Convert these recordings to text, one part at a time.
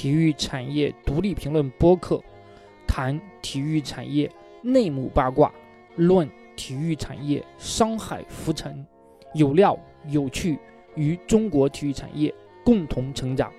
体育产业独立评论播客，谈体育产业内幕八卦，论体育产业商海浮沉，有料有趣，与中国体育产业共同成长。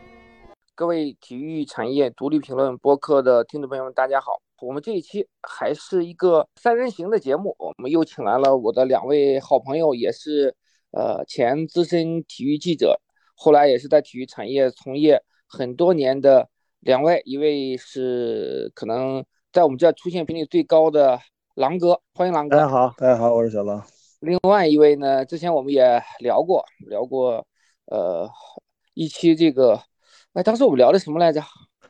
各位体育产业独立评论播客的听众朋友们，大家好。我们这一期还是一个三人行的节目，我们又请来了我的两位好朋友，也是呃前资深体育记者，后来也是在体育产业从业很多年的两位，一位是可能在我们这出现频率最高的狼哥，欢迎狼哥。大家好，大家好，我是小狼。另外一位呢，之前我们也聊过，聊过呃一期这个，哎，当时我们聊的什么来着？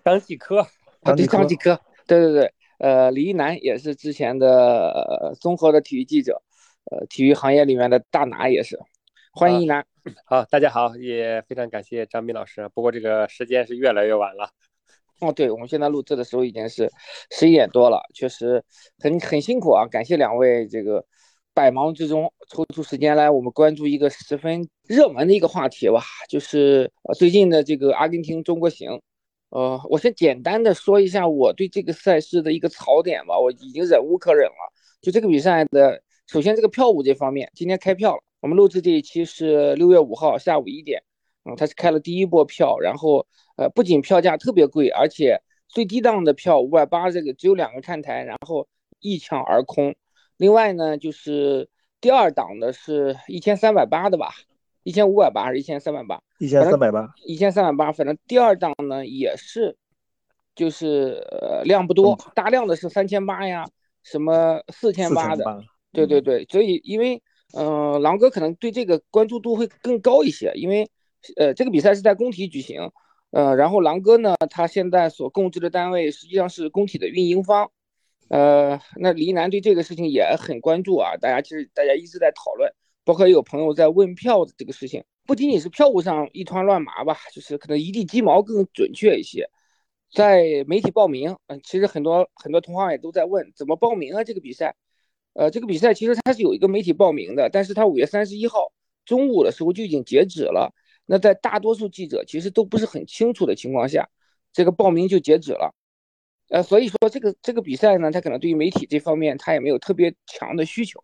张继科，啊，对，张继科，对对对。呃，李一男也是之前的综合的体育记者，呃，体育行业里面的大拿也是，欢迎一男。好，大家好，也非常感谢张斌老师。不过这个时间是越来越晚了。哦，对，我们现在录制的时候已经是十一点多了，确实很很辛苦啊。感谢两位这个百忙之中抽出时间来，我们关注一个十分热门的一个话题吧，就是最近的这个阿根廷中国行。呃，我先简单的说一下我对这个赛事的一个槽点吧，我已经忍无可忍了。就这个比赛的，首先这个票务这方面，今天开票了。我们录制这一期是六月五号下午一点，嗯，他是开了第一波票，然后呃，不仅票价特别贵，而且最低档的票五百八这个只有两个看台，然后一抢而空。另外呢，就是第二档的是一千三百八的吧。一千五百八还是一千三百八？一千三百八，一千三百八。反正第二档呢也是，就是呃量不多，大量的是三千八呀，什么四千八的。对对对，所以因为嗯，狼哥可能对这个关注度会更高一些，因为呃这个比赛是在工体举行，呃然后狼哥呢他现在所供职的单位实际上是工体的运营方，呃那黎南对这个事情也很关注啊，大家其实大家一直在讨论。包括有朋友在问票的这个事情，不仅仅是票务上一团乱麻吧，就是可能一地鸡毛更准确一些。在媒体报名，嗯，其实很多很多同行也都在问怎么报名啊？这个比赛，呃，这个比赛其实它是有一个媒体报名的，但是它五月三十一号中午的时候就已经截止了。那在大多数记者其实都不是很清楚的情况下，这个报名就截止了。呃，所以说这个这个比赛呢，它可能对于媒体这方面它也没有特别强的需求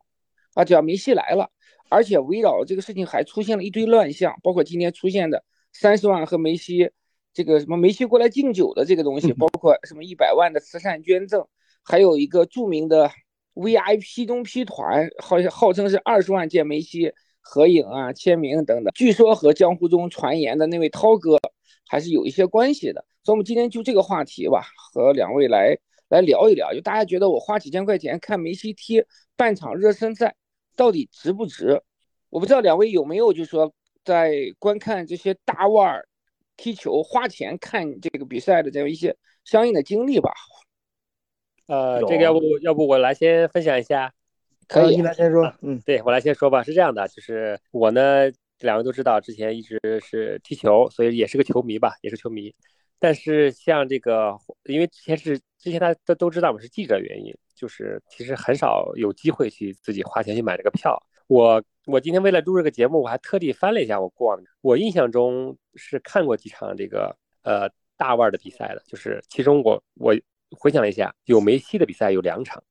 啊，只要梅西来了。而且围绕这个事情还出现了一堆乱象，包括今天出现的三十万和梅西这个什么梅西过来敬酒的这个东西，包括什么一百万的慈善捐赠，还有一个著名的 VIP 中 P 团，好像号称是二十万见梅西合影啊、签名等等，据说和江湖中传言的那位涛哥还是有一些关系的。所以，我们今天就这个话题吧，和两位来来聊一聊。就大家觉得我花几千块钱看梅西踢半场热身赛。到底值不值？我不知道两位有没有，就是说在观看这些大腕踢球花钱看这个比赛的这样一些相应的经历吧。呃，这个要不要不我来先分享一下？可以，你来先说。嗯，对我来先说吧。是这样的，就是我呢，两位都知道，之前一直是踢球，所以也是个球迷吧，也是球迷。但是像这个，因为之前是之前大家都都知道我是记者原因。就是其实很少有机会去自己花钱去买这个票。我我今天为了录这个节目，我还特地翻了一下我过往，我印象中是看过几场这个呃大腕的比赛的。就是其中我我回想了一下，有梅西的比赛有两场，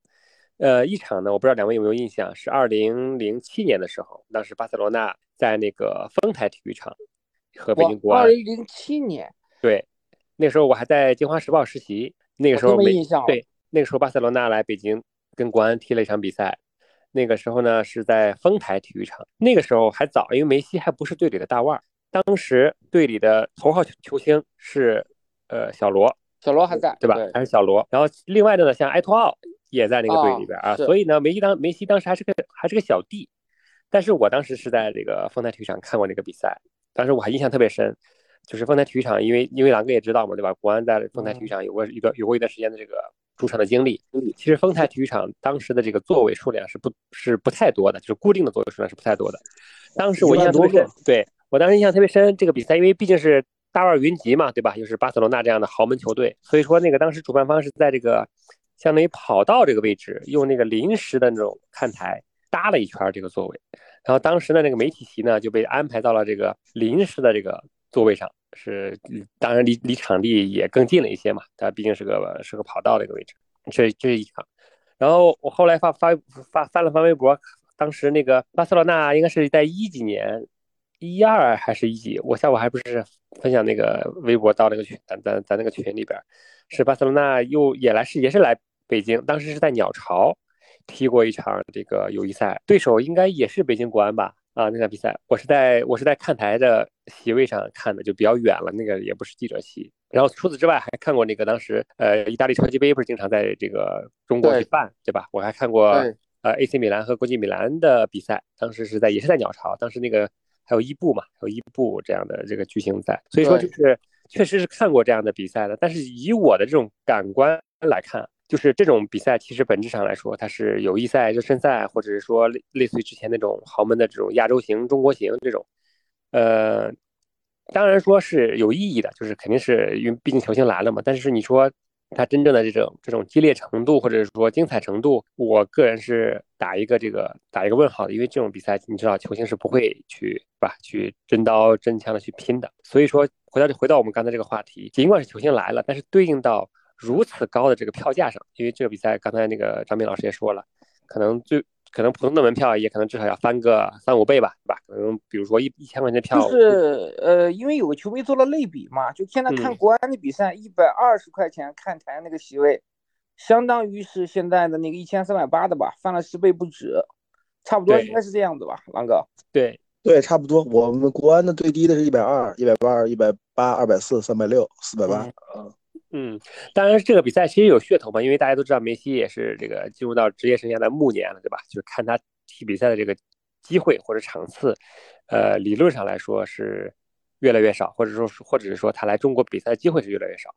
呃一场呢我不知道两位有没有印象，是二零零七年的时候，当时巴塞罗那在那个丰台体育场和北京国安。二零零七年。对，那时候我还在《京华时报》实习，那个时候没印象。对。那个时候，巴塞罗那来北京跟国安踢了一场比赛。那个时候呢，是在丰台体育场。那个时候还早，因为梅西还不是队里的大腕。当时队里的头号球星是呃小罗，小罗还在，对吧？还是小罗。然后另外的呢，像埃托奥也在那个队里边啊。所以呢，梅西当梅西当时还是个还是个小弟。但是我当时是在这个丰台体育场看过那个比赛，当时我还印象特别深，就是丰台体育场，因为因为狼哥也知道嘛，对吧？国安在丰台体育场有过一个有过一段时间的这个。主场的经历，其实丰台体育场当时的这个座位数量是不是不太多的，就是固定的座位数量是不太多的。当时我印象特别深，对我当时印象特别深。这个比赛因为毕竟是大腕云集嘛，对吧？又是巴塞罗那这样的豪门球队，所以说那个当时主办方是在这个相当于跑道这个位置，用那个临时的那种看台搭了一圈这个座位。然后当时呢，那个媒体席呢就被安排到了这个临时的这个座位上，是当然离离场地也更近了一些嘛，它毕竟是个是个跑道的一个位置，这这是一场。然后我后来发发发翻了翻微博，当时那个巴塞罗那应该是在一几年，一二还是一几？我下午还不是分享那个微博到那个群，咱咱咱那个群里边，是巴塞罗那又也来是也是来北京，当时是在鸟巢踢过一场这个友谊赛，对手应该也是北京国安吧？啊，那场比赛我是在我是在看台的席位上看的，就比较远了，那个也不是记者席。然后除此之外，还看过那个当时呃意大利超级杯不是经常在这个中国去办，对吧？我还看过呃 AC 米兰和国际米兰的比赛，当时是在也是在鸟巢，当时那个还有伊布嘛，还有伊布这样的这个巨星在，所以说就是确实是看过这样的比赛的。但是以我的这种感官来看。就是这种比赛，其实本质上来说，它是友谊赛、热身赛，或者是说类类似于之前那种豪门的这种亚洲型、中国型这种，呃，当然说是有意义的，就是肯定是因为毕竟球星来了嘛。但是你说它真正的这种这种激烈程度，或者是说精彩程度，我个人是打一个这个打一个问号的，因为这种比赛你知道，球星是不会去是吧去真刀真枪的去拼的。所以说回到回到我们刚才这个话题，尽管是球星来了，但是对应到。如此高的这个票价上，因为这个比赛刚才那个张斌老师也说了，可能最可能普通的门票也可能至少要翻个三五倍吧，对吧？可能比如说一一千块钱的票，就是呃，因为有个球迷做了类比嘛，就现在看国安的比赛，一百二十块钱看台那个席位，相当于是现在的那个一千三百八的吧，翻了十倍不止，差不多应该是这样子吧，狼哥。对对，差不多。我们国安的最低的是一百二、一百八、一百八、二百四、三百六、四百八，嗯。嗯，当然这个比赛其实有噱头嘛，因为大家都知道梅西也是这个进入到职业生涯的暮年了，对吧？就是看他踢比赛的这个机会或者场次，呃，理论上来说是越来越少，或者说或者是说他来中国比赛的机会是越来越少。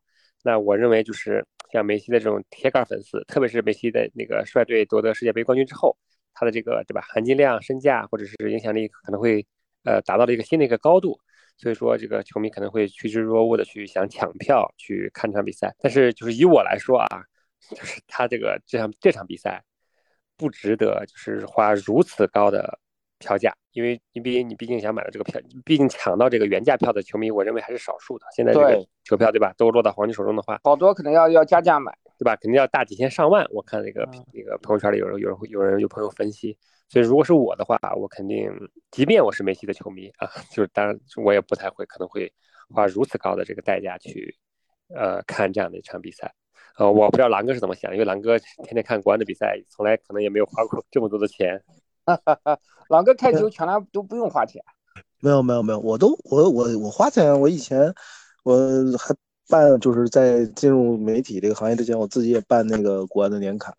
那我认为就是像梅西的这种铁杆粉丝，特别是梅西的那个率队夺得世界杯冠军之后，他的这个对吧含金量、身价或者是影响力可能会呃达到了一个新的一个高度。所以说，这个球迷可能会趋之若鹜的去想抢票去看这场比赛。但是，就是以我来说啊，就是他这个这场这场比赛不值得，就是花如此高的票价，因为你毕竟你毕竟想买到这个票，毕竟抢到这个原价票的球迷，我认为还是少数的。现在这个球票对吧，都落到黄金手中的话，好多可能要要加价买，对吧？肯定要大几千上万。我看那个那个朋友圈里有人有人有人有朋友分析。所以，如果是我的话，我肯定，即便我是梅西的球迷啊，就是当然我也不太会，可能会花如此高的这个代价去，呃，看这样的一场比赛。呃，我不知道狼哥是怎么想，因为狼哥天天看国安的比赛，从来可能也没有花过这么多的钱。狼哥看球全来都不用花钱。没有没有没有，我都我我我花钱，我以前我还办，就是在进入媒体这个行业之前，我自己也办那个国安的年卡。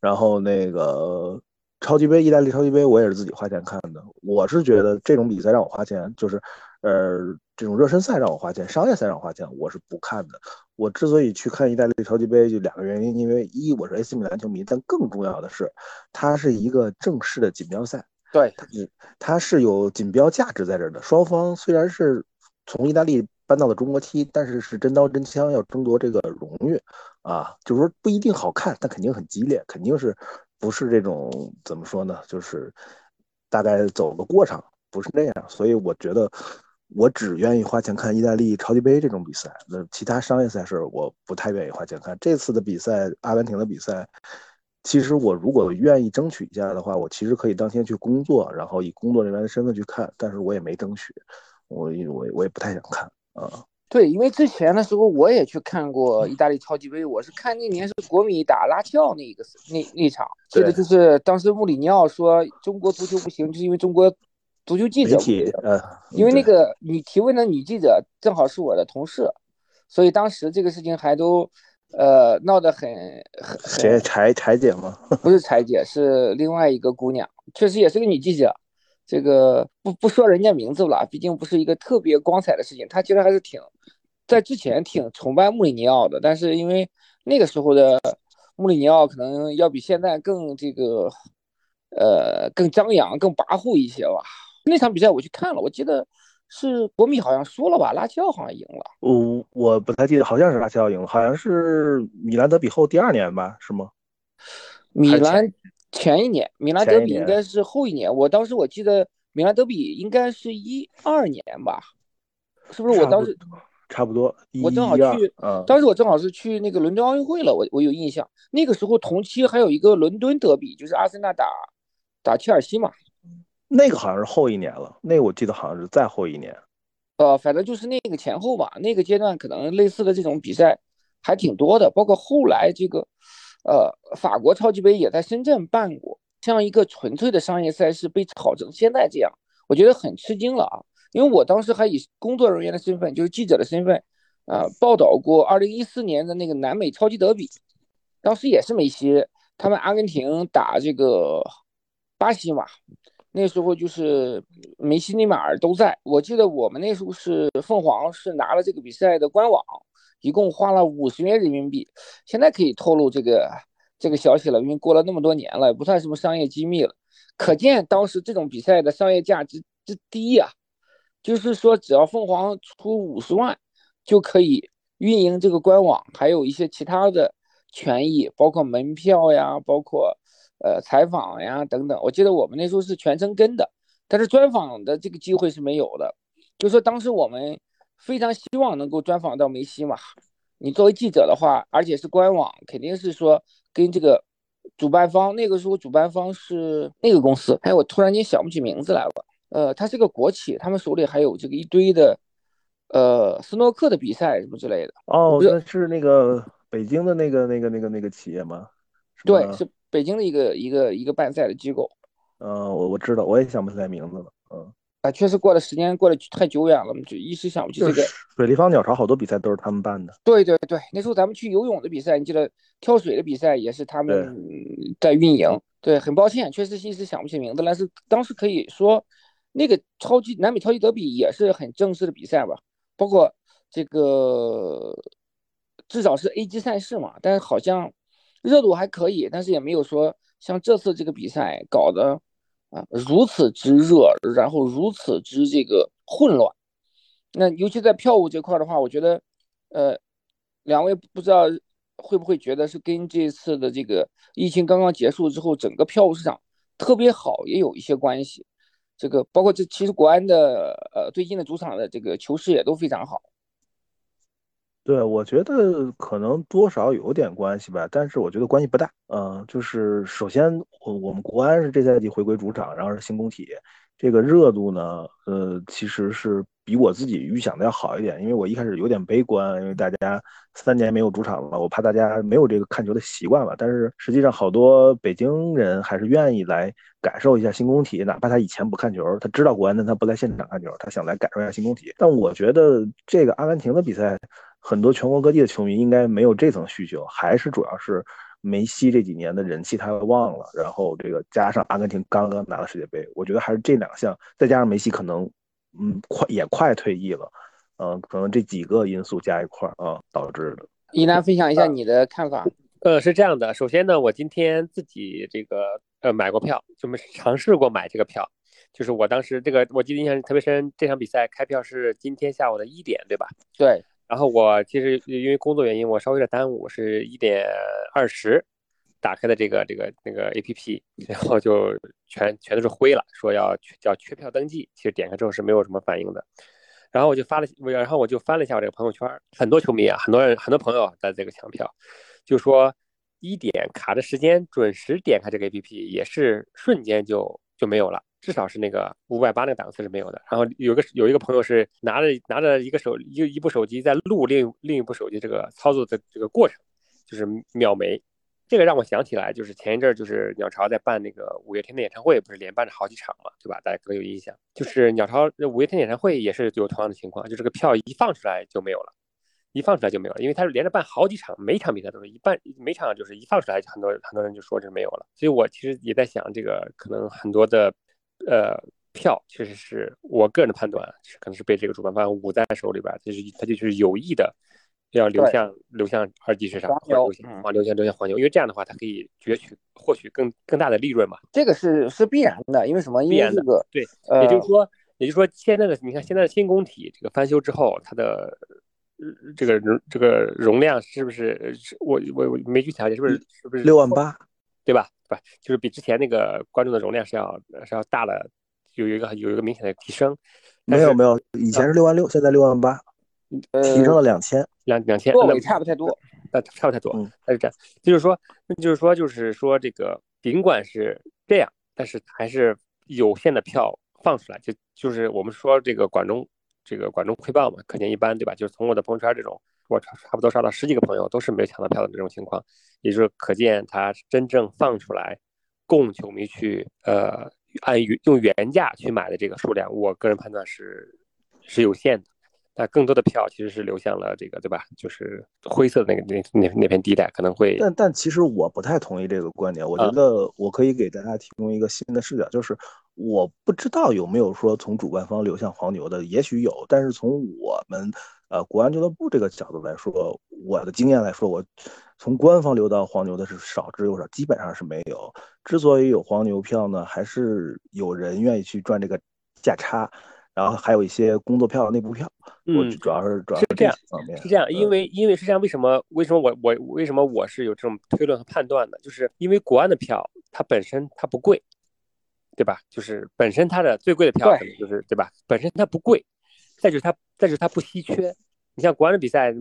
然后那个超级杯，意大利超级杯，我也是自己花钱看的。我是觉得这种比赛让我花钱，就是，呃，这种热身赛让我花钱，商业赛让我花钱，我是不看的。我之所以去看意大利超级杯，就两个原因，因为一我是 AC 米兰球迷，但更重要的是，它是一个正式的锦标赛，对，它是它是有锦标价值在这儿的。双方虽然是从意大利搬到了中国踢，但是是真刀真枪要争夺这个荣誉。啊，就是说不一定好看，但肯定很激烈，肯定是不是这种怎么说呢？就是大概走个过场，不是那样。所以我觉得我只愿意花钱看意大利超级杯这种比赛，那其他商业赛事我不太愿意花钱看。这次的比赛，阿根廷的比赛，其实我如果愿意争取一下的话，我其实可以当天去工作，然后以工作人员的身份去看，但是我也没争取，我我我也不太想看啊。对，因为之前的时候我也去看过意大利超级杯，我是看那年是国米打拉齐奥那一个那那场，记得就是当时穆里尼奥说中国足球不行，就是因为中国足球记者，呃，因为那个你提问的女记者正好是我的同事，所以当时这个事情还都呃闹得很很谁柴柴姐吗？不是柴姐，是另外一个姑娘，确实也是个女记者。这个不不说人家名字了，毕竟不是一个特别光彩的事情。他其实还是挺在之前挺崇拜穆里尼奥的，但是因为那个时候的穆里尼奥可能要比现在更这个呃更张扬、更跋扈一些吧。那场比赛我去看了，我记得是国米好像输了吧，拉齐奥好像赢了。我我不太记得，好像是拉齐奥赢了，好像是米兰德比后第二年吧，是吗？米兰。前一年米兰德比应该是后一年，我当时我记得米兰德比应该是一二年吧，是不是？我当时差不多，我正好去，当时我正好是去那个伦敦奥运会了，我我有印象。那个时候同期还有一个伦敦德比，就是阿森纳打打切尔西嘛。那个好像是后一年了，那个我记得好像是再后一年。呃，反正就是那个前后吧，那个阶段可能类似的这种比赛还挺多的，包括后来这个，呃，法国超级杯也在深圳办过，像一个纯粹的商业赛事被炒成现在这样，我觉得很吃惊了啊！因为我当时还以工作人员的身份，就是记者的身份，啊，报道过2014年的那个南美超级德比，当时也是梅西他们阿根廷打这个巴西嘛。那时候就是梅西、内马尔都在。我记得我们那时候是凤凰是拿了这个比赛的官网，一共花了五十元人民币。现在可以透露这个这个消息了，因为过了那么多年了，也不算什么商业机密了。可见当时这种比赛的商业价值之低呀，就是说只要凤凰出五十万，就可以运营这个官网，还有一些其他的权益，包括门票呀，包括。呃，采访呀等等，我记得我们那时候是全程跟的，但是专访的这个机会是没有的。就说当时我们非常希望能够专访到梅西嘛。你作为记者的话，而且是官网，肯定是说跟这个主办方，那个时候主办方是那个公司，哎，我突然间想不起名字来了。呃，它是个国企，他们手里还有这个一堆的呃斯诺克的比赛什么之类的。哦，那是那个北京的那个那个那个那个企业吗？对，是。北京的一个一个一个办赛的机构，嗯，我我知道，我也想不起来名字了，嗯，啊，确实过的时间过得太久远了，就一时想不起这个。水立方鸟巢好多比赛都是他们办的。对对对，那时候咱们去游泳的比赛，你记得跳水的比赛也是他们在运营。对，很抱歉，确实一时想不起名字来。是当时可以说，那个超级南美超级德比也是很正式的比赛吧，包括这个至少是 A 级赛事嘛，但是好像。热度还可以，但是也没有说像这次这个比赛搞得啊如此之热，然后如此之这个混乱。那尤其在票务这块的话，我觉得，呃，两位不知道会不会觉得是跟这次的这个疫情刚刚结束之后，整个票务市场特别好也有一些关系。这个包括这其实国安的呃最近的主场的这个球市也都非常好。对，我觉得可能多少有点关系吧，但是我觉得关系不大。嗯，就是首先，我我们国安是这赛季回归主场，然后是新工体，这个热度呢，呃，其实是比我自己预想的要好一点。因为我一开始有点悲观，因为大家三年没有主场了，我怕大家没有这个看球的习惯了。但是实际上，好多北京人还是愿意来感受一下新工体，哪怕他以前不看球，他知道国安，但他不在现场看球，他想来感受一下新工体。但我觉得这个阿根廷的比赛。很多全国各地的球迷应该没有这层需求，还是主要是梅西这几年的人气太旺了，然后这个加上阿根廷刚刚拿了世界杯，我觉得还是这两项，再加上梅西可能嗯快也快退役了，嗯，可能这几个因素加一块儿啊导致的。一楠分享一下你的看法。呃，是这样的，首先呢，我今天自己这个呃买过票，就没尝试过买这个票，就是我当时这个我记得印象特别深，这场比赛开票是今天下午的一点，对吧？对。然后我其实因为工作原因，我稍微有点耽误，是一点二十打开的这个这个那个 A P P，然后就全全都是灰了，说要叫缺票登记。其实点开之后是没有什么反应的。然后我就发了，然后我就翻了一下我这个朋友圈，很多球迷啊，很多人很多朋友在这个抢票，就说一点卡着时间准时点开这个 A P P，也是瞬间就就没有了。至少是那个五百八那个档次是没有的。然后有个有一个朋友是拿着拿着一个手一一部手机在录另另一部手机这个操作的这个过程，就是秒没。这个让我想起来，就是前一阵儿就是鸟巢在办那个五月天的演唱会，不是连办了好几场嘛，对吧？大家可能有印象。就是鸟巢五月天演唱会也是有同样的情况，就这个票一放出来就没有了，一放出来就没有了，因为他是连着办好几场，每场比赛都是一办每场就是一放出来，很多很多人就说这没有了。所以我其实也在想，这个可能很多的。呃，票确实是我个人的判断，是可能是被这个主办方捂在手里边，就是他就是有意的要流向流向二级市场，流向往流向流向黄牛，因为这样的话，它可以攫取获取更更大的利润嘛。这个是是必然的，因为什么？必然的。对，也就是说，也就是说，现在的你看，现在的新工体这个翻修之后，它的这个这个容量是不是？我我我没去调节，是不是？是不是六万八？对吧？不，就是比之前那个观众的容量是要是要大了，有一个有一个明显的提升。没有没有，以前是六万六，现在六万八，提升了两千，两两千，座位差不太多，那差不太多，那是这样，就是说，那就是说，就是说，这个尽管是这样，但是还是有限的票放出来，就就是我们说这个管中这个管中窥豹嘛，可见一斑，对吧？就是从我的朋友圈这种，我差差不多刷到十几个朋友都是没有抢到票的这种情况，也就是可见他真正放出来供球迷去呃。按用原价去买的这个数量，我个人判断是是有限的。那更多的票其实是流向了这个，对吧？就是灰色的那个那那那片地带，可能会。但但其实我不太同意这个观点。我觉得我可以给大家提供一个新的视角，就是我不知道有没有说从主办方流向黄牛的，也许有。但是从我们呃国安俱乐部这个角度来说，我的经验来说，我从官方流到黄牛的是少之又少，基本上是没有。之所以有黄牛票呢，还是有人愿意去赚这个价差。然后还有一些工作票、内部票，嗯，主要是主要是这样方面是这样，因为因为是这样为什么为什么我我为什么我是有这种推论和判断的？就是因为国安的票它本身它不贵，对吧？就是本身它的最贵的票可能就是对吧？本身它不贵，再就是它再就是它不稀缺。你像国安的比赛，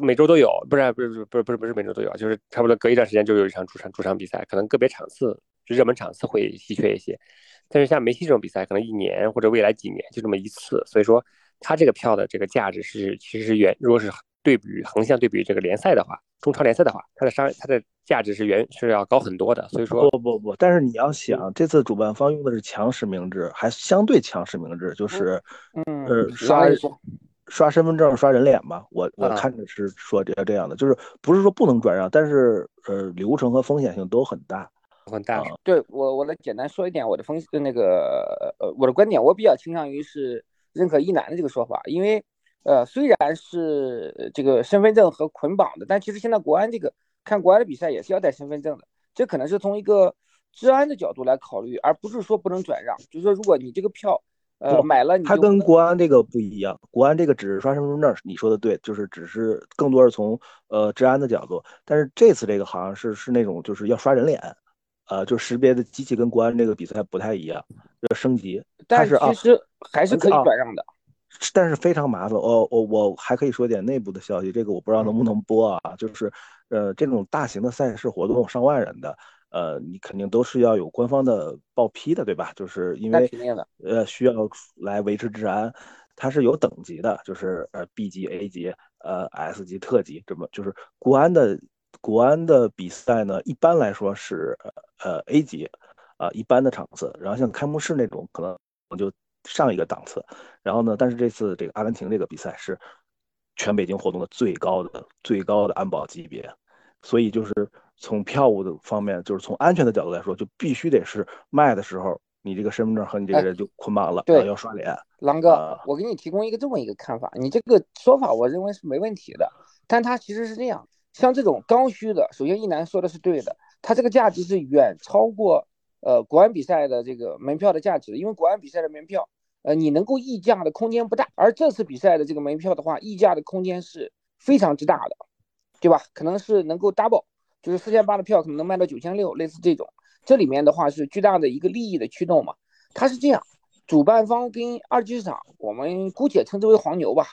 每周都有，不是不是不是不是不是每周都有，就是差不多隔一段时间就有一场主场主场比赛，可能个别场次热门场次会稀缺一些。但是像梅西这种比赛，可能一年或者未来几年就这么一次，所以说它这个票的这个价值是其实是远，如果是对比横向对比这个联赛的话，中超联赛的话，它的商它的价值是远是要高很多的。所以说不不不，但是你要想，这次主办方用的是强实名制，还相对强实名制，就是嗯呃刷刷身份证刷人脸吧，我我看着是说这这样的，就是不是说不能转让，但是呃流程和风险性都很大。很大，对我，我来简单说一点我的分析，那个呃，我的观点，我比较倾向于是认可一男的这个说法，因为呃，虽然是这个身份证和捆绑的，但其实现在国安这个看国安的比赛也是要带身份证的，这可能是从一个治安的角度来考虑，而不是说不能转让，就是说如果你这个票呃买了，它跟国安这个不一样，国安这个只是刷身份证，你说的对，就是只是更多是从呃治安的角度，但是这次这个好像是是那种就是要刷人脸。呃，就识别的机器跟国安这个比赛不太一样，要升级。但是其实还是可以转让的，但是非常麻烦。哦，我我还可以说点内部的消息，这个我不知道能不能播啊。就是呃，这种大型的赛事活动，上万人的，呃，你肯定都是要有官方的报批的，对吧？就是因为呃需要来维持治安，它是有等级的，就是呃 B 级、A 级、呃 S 级、特级，这么就是国安的。国安的比赛呢，一般来说是呃 A 级，啊一般的场次，然后像开幕式那种可能就上一个档次，然后呢，但是这次这个阿根廷这个比赛是全北京活动的最高的最高的安保级别，所以就是从票务的方面，就是从安全的角度来说，就必须得是卖的时候，你这个身份证和你这个人就捆绑了，对，要刷脸。狼哥，我给你提供一个这么一个看法，你这个说法我认为是没问题的，但它其实是这样。像这种刚需的，首先一楠说的是对的，它这个价值是远超过呃国安比赛的这个门票的价值，因为国安比赛的门票，呃你能够溢价的空间不大，而这次比赛的这个门票的话，溢价的空间是非常之大的，对吧？可能是能够 double，就是四千八的票可能能卖到九千六，类似这种，这里面的话是巨大的一个利益的驱动嘛，它是这样，主办方跟二级市场，我们姑且称之为黄牛吧。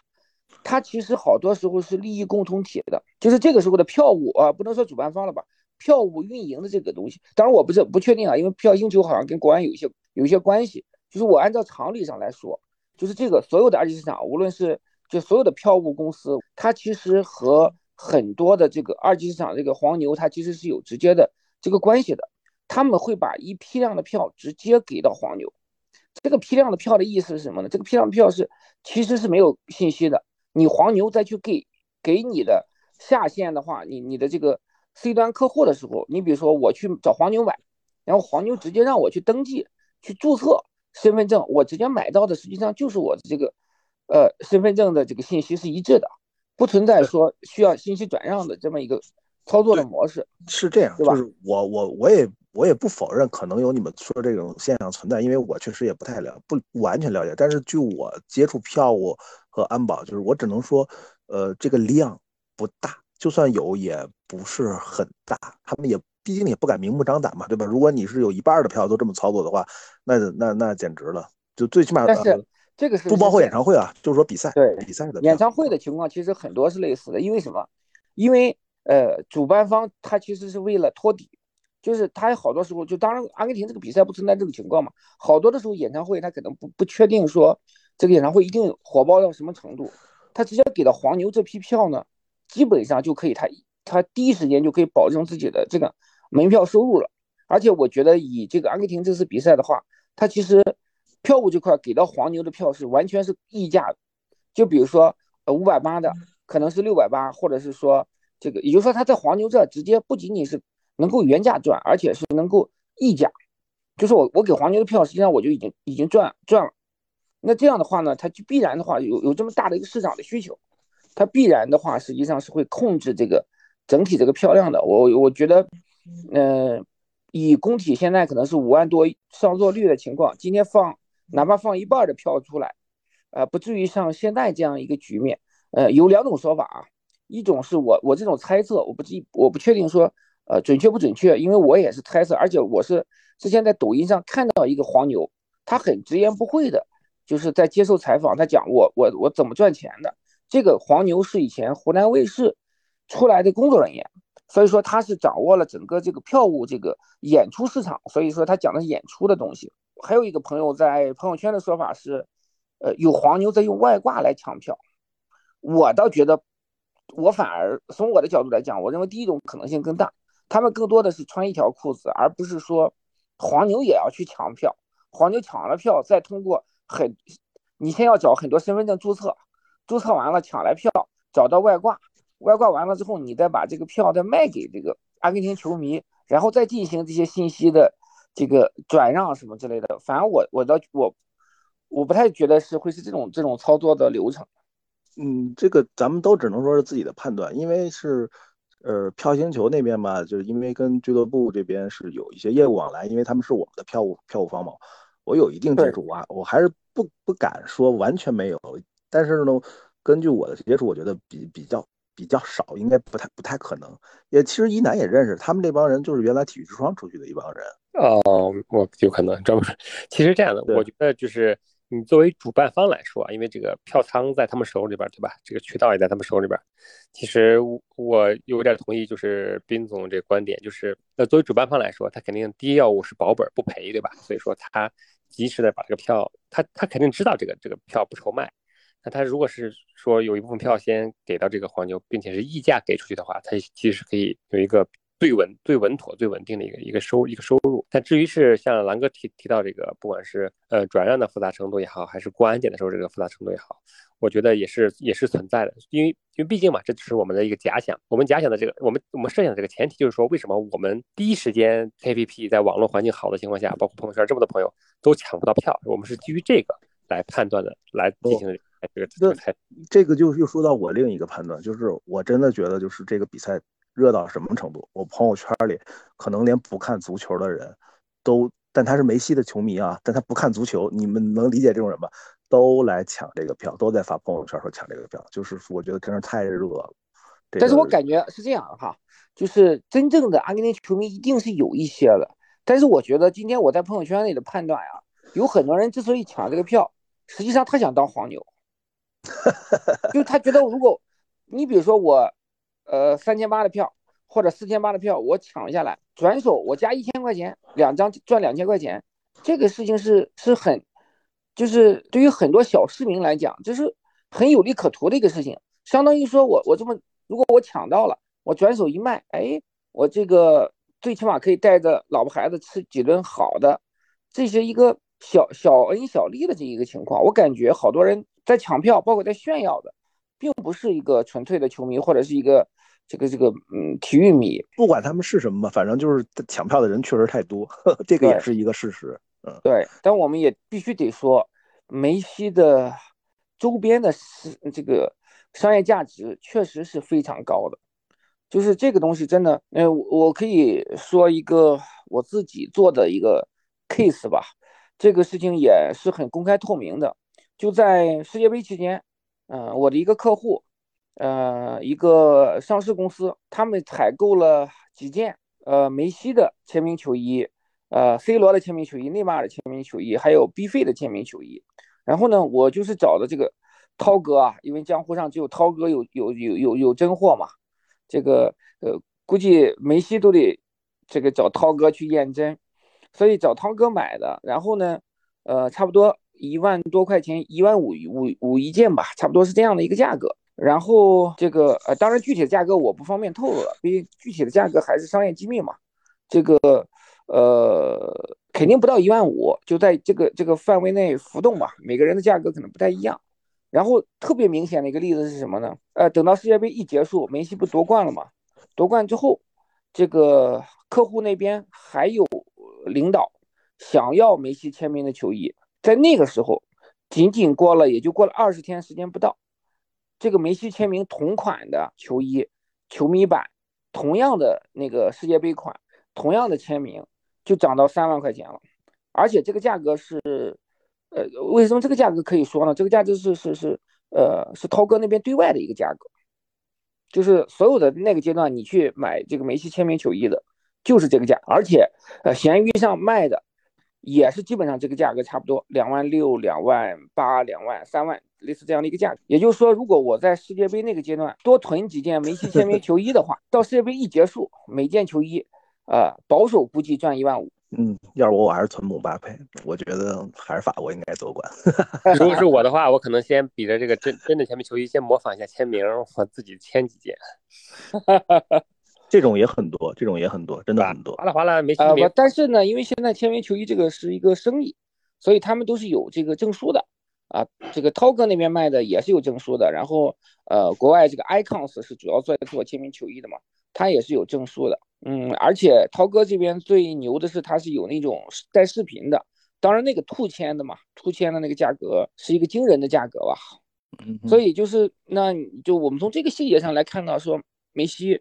它其实好多时候是利益共同体的，就是这个时候的票务啊，不能说主办方了吧，票务运营的这个东西，当然我不是不确定啊，因为票应求好像跟国安有一些有一些关系。就是我按照常理上来说，就是这个所有的二级市场，无论是就所有的票务公司，它其实和很多的这个二级市场这个黄牛，它其实是有直接的这个关系的。他们会把一批量的票直接给到黄牛，这个批量的票的意思是什么呢？这个批量票是其实是没有信息的。你黄牛再去给给你的下线的话，你你的这个 C 端客户的时候，你比如说我去找黄牛买，然后黄牛直接让我去登记去注册身份证，我直接买到的实际上就是我的这个呃身份证的这个信息是一致的，不存在说需要信息转让的这么一个操作的模式。是这样，就是我我我也我也不否认可能有你们说这种现象存在，因为我确实也不太了不完全了解，但是据我接触票务。和安保就是我只能说，呃，这个量不大，就算有也不是很大。他们也毕竟也不敢明目张胆嘛，对吧？如果你是有一半的票都这么操作的话，那那那简直了，就最起码。但是这个是不包括演唱会啊，就是说比赛对比赛的演唱会的情况其实很多是类似的，因为什么？因为呃，主办方他其实是为了托底，就是他好多时候就当然阿根廷这个比赛不存在这种情况嘛，好多的时候演唱会他可能不不确定说这个演唱会一定火爆到什么程度，他直接给到黄牛这批票呢，基本上就可以他他第一时间就可以保证自己的这个门票收入了，而且我觉得以这个阿根廷这次比赛的话，他其实票务这块给到黄牛的票是完全是溢价，就比如说呃五百八的可能是六百八，或者是说。这个也就是说，他在黄牛这直接不仅仅是能够原价赚，而且是能够溢价。就是我我给黄牛的票，实际上我就已经已经赚赚了。那这样的话呢，它就必然的话有有这么大的一个市场的需求，它必然的话实际上是会控制这个整体这个票量的。我我觉得，嗯，以工体现在可能是五万多上座率的情况，今天放哪怕放一半的票出来，呃，不至于像现在这样一个局面。呃，有两种说法啊。一种是我我这种猜测，我不记我不确定说呃准确不准确，因为我也是猜测，而且我是之前在抖音上看到一个黄牛，他很直言不讳的，就是在接受采访，他讲我我我怎么赚钱的。这个黄牛是以前湖南卫视出来的工作人员，所以说他是掌握了整个这个票务这个演出市场，所以说他讲的是演出的东西。还有一个朋友在朋友圈的说法是，呃有黄牛在用外挂来抢票，我倒觉得。我反而从我的角度来讲，我认为第一种可能性更大，他们更多的是穿一条裤子，而不是说黄牛也要去抢票。黄牛抢了票，再通过很，你先要找很多身份证注册，注册完了抢来票，找到外挂，外挂完了之后，你再把这个票再卖给这个阿根廷球迷，然后再进行这些信息的这个转让什么之类的。反正我我倒我我不太觉得是会是这种这种操作的流程。嗯，这个咱们都只能说是自己的判断，因为是，呃，票星球那边吧，就是因为跟俱乐部这边是有一些业务往来，因为他们是我们的票务票务方嘛，我有一定接触啊，我还是不不敢说完全没有，但是呢，根据我的接触，我觉得比比较比较少，应该不太不太可能。也其实一楠也认识，他们这帮人就是原来体育之窗出去的一帮人。哦，我有可能专门。其实这样的，我觉得就是。你作为主办方来说啊，因为这个票仓在他们手里边，对吧？这个渠道也在他们手里边。其实我有点同意，就是斌总这个观点，就是那作为主办方来说，他肯定第一要务是保本不赔，对吧？所以说他及时的把这个票，他他肯定知道这个这个票不愁卖。那他如果是说有一部分票先给到这个黄牛，并且是溢价给出去的话，他其实可以有一个。最稳、最稳妥、最稳定的一个一个收一个收入。但至于是像兰哥提提到这个，不管是呃转让的复杂程度也好，还是过安检的时候这个复杂程度也好，我觉得也是也是存在的。因为因为毕竟嘛，这只是我们的一个假想。我们假想的这个，我们我们设想的这个前提就是说，为什么我们第一时间 KPP 在网络环境好的情况下，包括朋友圈这么多朋友都抢不到票，我们是基于这个来判断的，来进行这个猜。这个就又说到我另一个判断，就是我真的觉得就是这个比赛。热到什么程度？我朋友圈里可能连不看足球的人都，但他是梅西的球迷啊，但他不看足球，你们能理解这种人吧？都来抢这个票，都在发朋友圈说抢这个票，就是我觉得真是太热了。但是我感觉是这样的哈，就是真正的阿根廷球迷一定是有一些的，但是我觉得今天我在朋友圈里的判断呀，有很多人之所以抢这个票，实际上他想当黄牛，就他觉得如果你比如说我。呃，三千八的票或者四千八的票，我抢下来，转手我加一千块钱，两张赚两千块钱，这个事情是是很，就是对于很多小市民来讲，就是很有利可图的一个事情。相当于说我我这么，如果我抢到了，我转手一卖，哎，我这个最起码可以带着老婆孩子吃几顿好的，这是一个小小恩小利的这一个情况。我感觉好多人在抢票，包括在炫耀的，并不是一个纯粹的球迷或者是一个。这个这个嗯，体育迷不管他们是什么吧，反正就是抢票的人确实太多，这个也是一个事实。嗯，对，但我们也必须得说，梅西的周边的是这个商业价值确实是非常高的。就是这个东西真的，呃，我可以说一个我自己做的一个 case 吧。这个事情也是很公开透明的。就在世界杯期间，嗯，我的一个客户。呃，一个上市公司，他们采购了几件呃梅西的签名球衣，呃 C 罗的签名球衣，内马尔的签名球衣，还有 B 费的签名球衣。然后呢，我就是找的这个涛哥啊，因为江湖上只有涛哥有有有有有真货嘛，这个呃，估计梅西都得这个找涛哥去验真，所以找涛哥买的。然后呢，呃，差不多一万多块钱，一万五五五一件吧，差不多是这样的一个价格。然后这个呃，当然具体的价格我不方便透露了，毕竟具体的价格还是商业机密嘛。这个呃，肯定不到一万五，就在这个这个范围内浮动嘛。每个人的价格可能不太一样。然后特别明显的一个例子是什么呢？呃，等到世界杯一结束，梅西不夺冠了嘛？夺冠之后，这个客户那边还有领导想要梅西签名的球衣，在那个时候，仅仅过了也就过了二十天时间不到。这个梅西签名同款的球衣，球迷版，同样的那个世界杯款，同样的签名就涨到三万块钱了，而且这个价格是，呃，为什么这个价格可以说呢？这个价格是是是，呃，是涛哥那边对外的一个价格，就是所有的那个阶段你去买这个梅西签名球衣的，就是这个价，而且呃，闲鱼上卖的也是基本上这个价格差不多，两万六、两万八、两万、三万。类似这样的一个价格，也就是说，如果我在世界杯那个阶段多囤几件梅西签名球衣的话，到世界杯一结束，每件球衣，呃，保守估计赚一万五。嗯，要是我，我还是存姆巴佩，我觉得还是法国应该夺冠。如果是 我的话，我可能先比着这个真真的签名球衣，先模仿一下签名，我自己签几件。这种也很多，这种也很多，真的很多。哗啦哗啦，梅西。但是呢，因为现在签名球衣这个是一个生意，所以他们都是有这个证书的。啊，这个涛哥那边卖的也是有证书的，然后呃，国外这个 icons 是主要在做签名球衣的嘛，他也是有证书的，嗯，而且涛哥这边最牛的是他是有那种带视频的，当然那个兔签的嘛，兔签的那个价格是一个惊人的价格吧，嗯，所以就是那就我们从这个细节上来看到说梅西，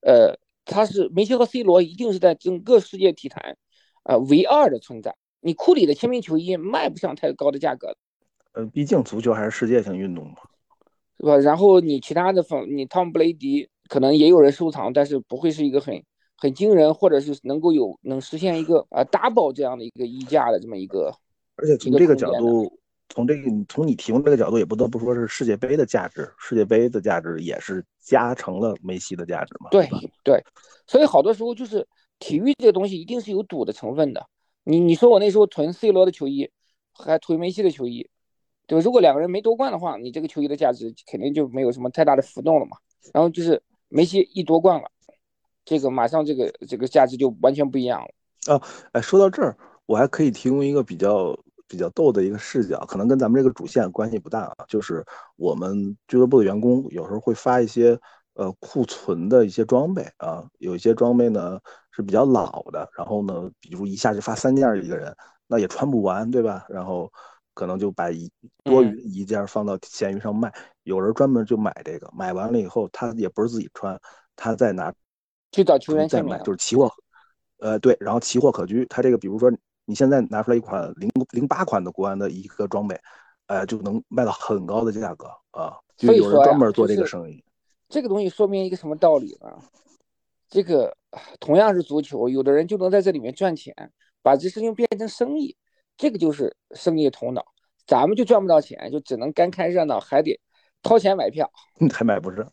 呃，他是梅西和 C 罗一定是在整个世界体坛，呃，唯二的存在，你库里的签名球衣卖不上太高的价格。呃，毕竟足球还是世界性运动嘛，是吧？然后你其他的方，你汤姆布雷迪可能也有人收藏，但是不会是一个很很惊人，或者是能够有能实现一个啊 double 这样的一个溢价的这么一个。而且从这个角度，从这个从你提供这个角度，也不得不说是世界杯的价值，世界杯的价值也是加成了梅西的价值嘛。对对，所以好多时候就是体育这个东西一定是有赌的成分的。你你说我那时候囤 C 罗的球衣，还囤梅西的球衣。对吧？如果两个人没夺冠的话，你这个球衣的价值肯定就没有什么太大的浮动了嘛。然后就是梅西一夺冠了，这个马上这个这个价值就完全不一样了。啊，哎，说到这儿，我还可以提供一个比较比较逗的一个视角，可能跟咱们这个主线关系不大啊。就是我们俱乐部的员工有时候会发一些呃库存的一些装备啊，有一些装备呢是比较老的，然后呢，比如一下就发三件一个人，那也穿不完，对吧？然后。可能就把一多余一件放到闲鱼上卖，有人专门就买这个，买完了以后他也不是自己穿，他再拿去找球员再买，就是期货，呃对，然后奇货可居，他这个比如说你现在拿出来一款零零八款的国安的一个装备，呃就能卖到很高的价格啊，就有人专门做这个生意。这个东西说明一个什么道理呢？这个同样是足球，有的人就能在这里面赚钱，把这事情变成生意。这个就是生意头脑，咱们就赚不到钱，就只能干看热闹，还得掏钱买票，还买不上。